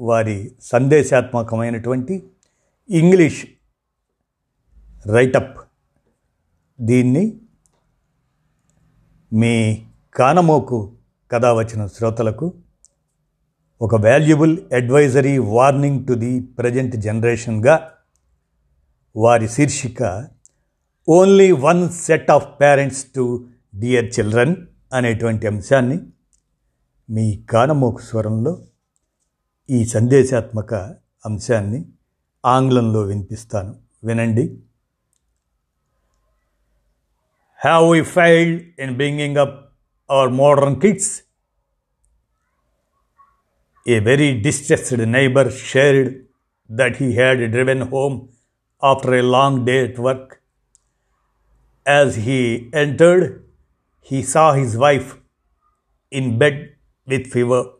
వారి సందేశాత్మకమైనటువంటి English write-up. దీన్ని మీ కానమోకు కథ వచ్చిన శ్రోతలకు ఒక valuable advisory warning to the present జనరేషన్గా వారి శీర్షిక only one set of parents to dear children అనేటువంటి అంశాన్ని మీ కానమోకు స్వరంలో ఈ సందేశాత్మక అంశాన్ని ఆంగ్లంలో వినిపిస్తాను. వినండి. Have we failed in bringing up our modern kids a very distressed neighbour shared that he had driven home after a long day at work as he entered he saw his wife in bed with fever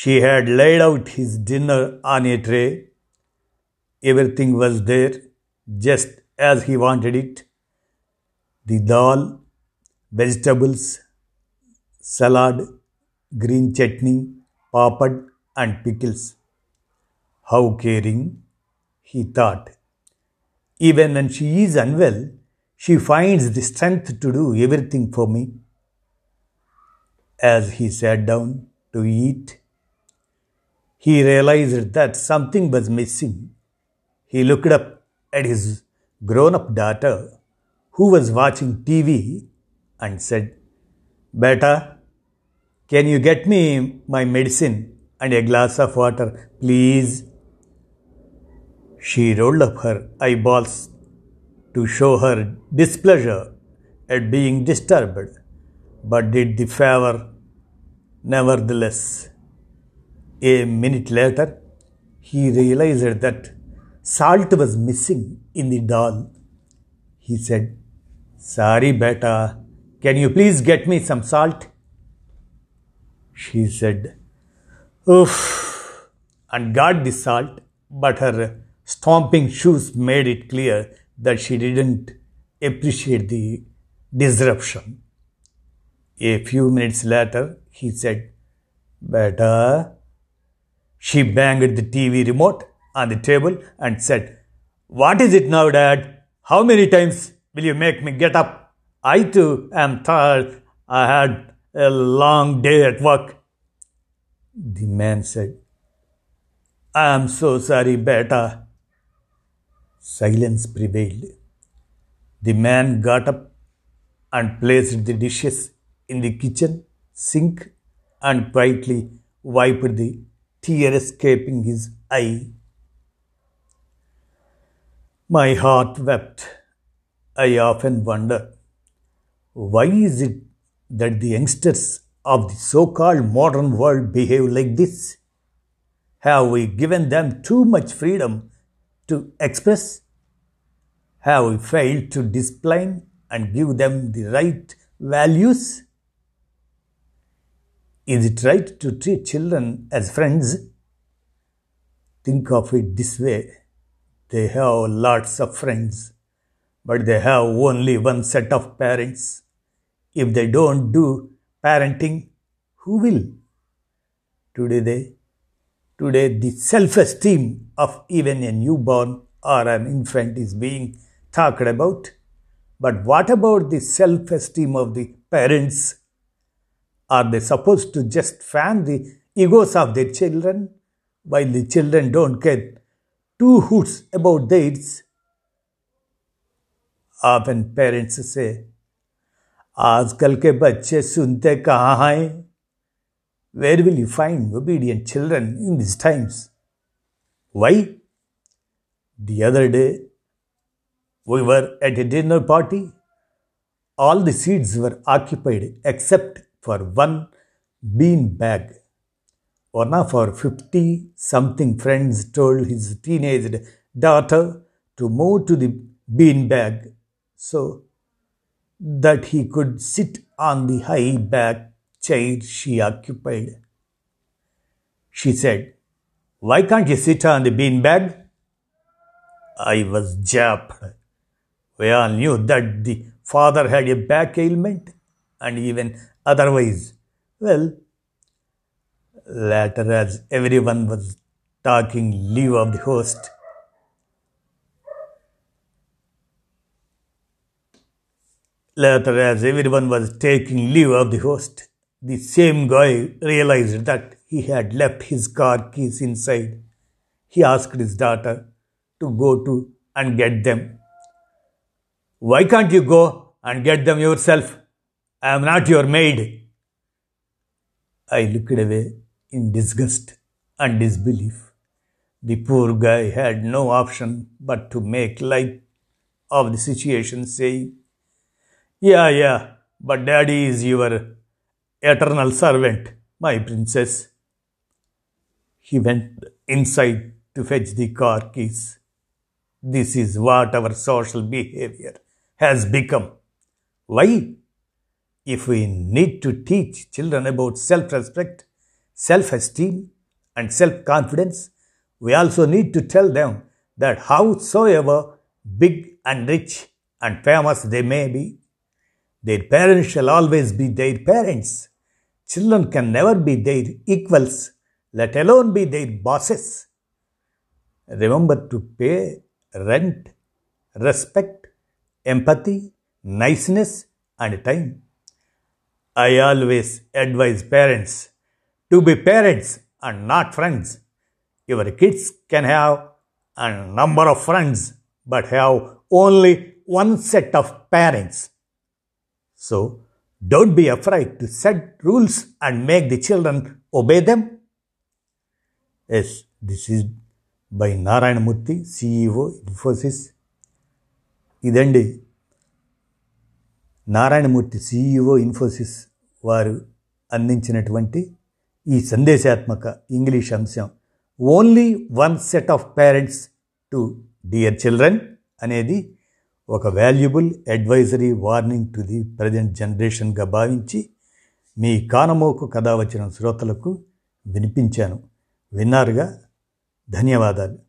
She had laid out his dinner on a tray. Everything was there just as he wanted it the dal, vegetables, salad, green chutney, papad, and pickles. How caring, he thought. Even when she is unwell, she finds the strength to do everything for me. As he sat down to eat, he realized that something was missing. He looked up at his grown up daughter, who was watching TV, and said, Beta, can you get me my medicine and a glass of water, please? She rolled up her eyeballs to show her displeasure at being disturbed, but did the favor nevertheless. A minute later, he realized that salt was missing in the dal. He said, Sorry, beta, can you please get me some salt? She said, Oof, and got the salt, but her stomping shoes made it clear that she didn't appreciate the disruption. A few minutes later, he said, Beta, she banged the TV remote on the table and said, What is it now, Dad? How many times will you make me get up? I too am tired. I had a long day at work. The man said, I am so sorry, Beta. Silence prevailed. The man got up and placed the dishes in the kitchen sink and quietly wiped the tear escaping his eye. My heart wept. I often wonder why is it that the youngsters of the so called modern world behave like this? Have we given them too much freedom to express? Have we failed to discipline and give them the right values? Is it right to treat children as friends? Think of it this way they have lots of friends, but they have only one set of parents. If they don't do parenting, who will? Today, they, today the self-esteem of even a newborn or an infant is being talked about. But what about the self-esteem of the parents? Are they supposed to just fan the egos of their children while the children don't care two hoots about theirs? Often parents say, आजकल के बच्चे सुनते कहाँ हैं where will you find obedient children in this times why the other day we were at a dinner party. All the seats were occupied except for one bean bag. one of our 50 something friends told his teenage daughter to move to the bean bag so that he could sit on the high back chair she occupied. She said, Why can't you sit on the bean bag? I was japped. We all knew that the father had a back ailment and even otherwise. Well, later, as everyone was talking leave of the host, later, as everyone was taking leave of the host, the same guy realized that he had left his car keys inside. He asked his daughter to go to and get them. Why can't you go and get them yourself? I am not your maid. I looked away in disgust and disbelief. The poor guy had no option but to make light of the situation, saying, Yeah, yeah, but daddy is your eternal servant, my princess. He went inside to fetch the car keys. This is what our social behavior has become. Why? If we need to teach children about self respect, self esteem, and self confidence, we also need to tell them that howsoever big and rich and famous they may be, their parents shall always be their parents. Children can never be their equals, let alone be their bosses. Remember to pay rent, respect, empathy, niceness, and time. I always advise parents to be parents and not friends. Your kids can have a number of friends but have only one set of parents. So, don't be afraid to set rules and make the children obey them. Yes, this is by Narayanamurthy, CEO, Infosys. ఇదండి Narayanamurthy CEO Infosys వారు అందించినటువంటి ఈ సందేశాత్మక English అంశం only one set of parents to dear children అనేది ఒక valuable advisory warning to the present జనరేషన్గా భావించి మీ కానమోకు కథ వచ్చిన శ్రోతలకు వినిపించాను. విన్నారుగా? ధన్యవాదాలు.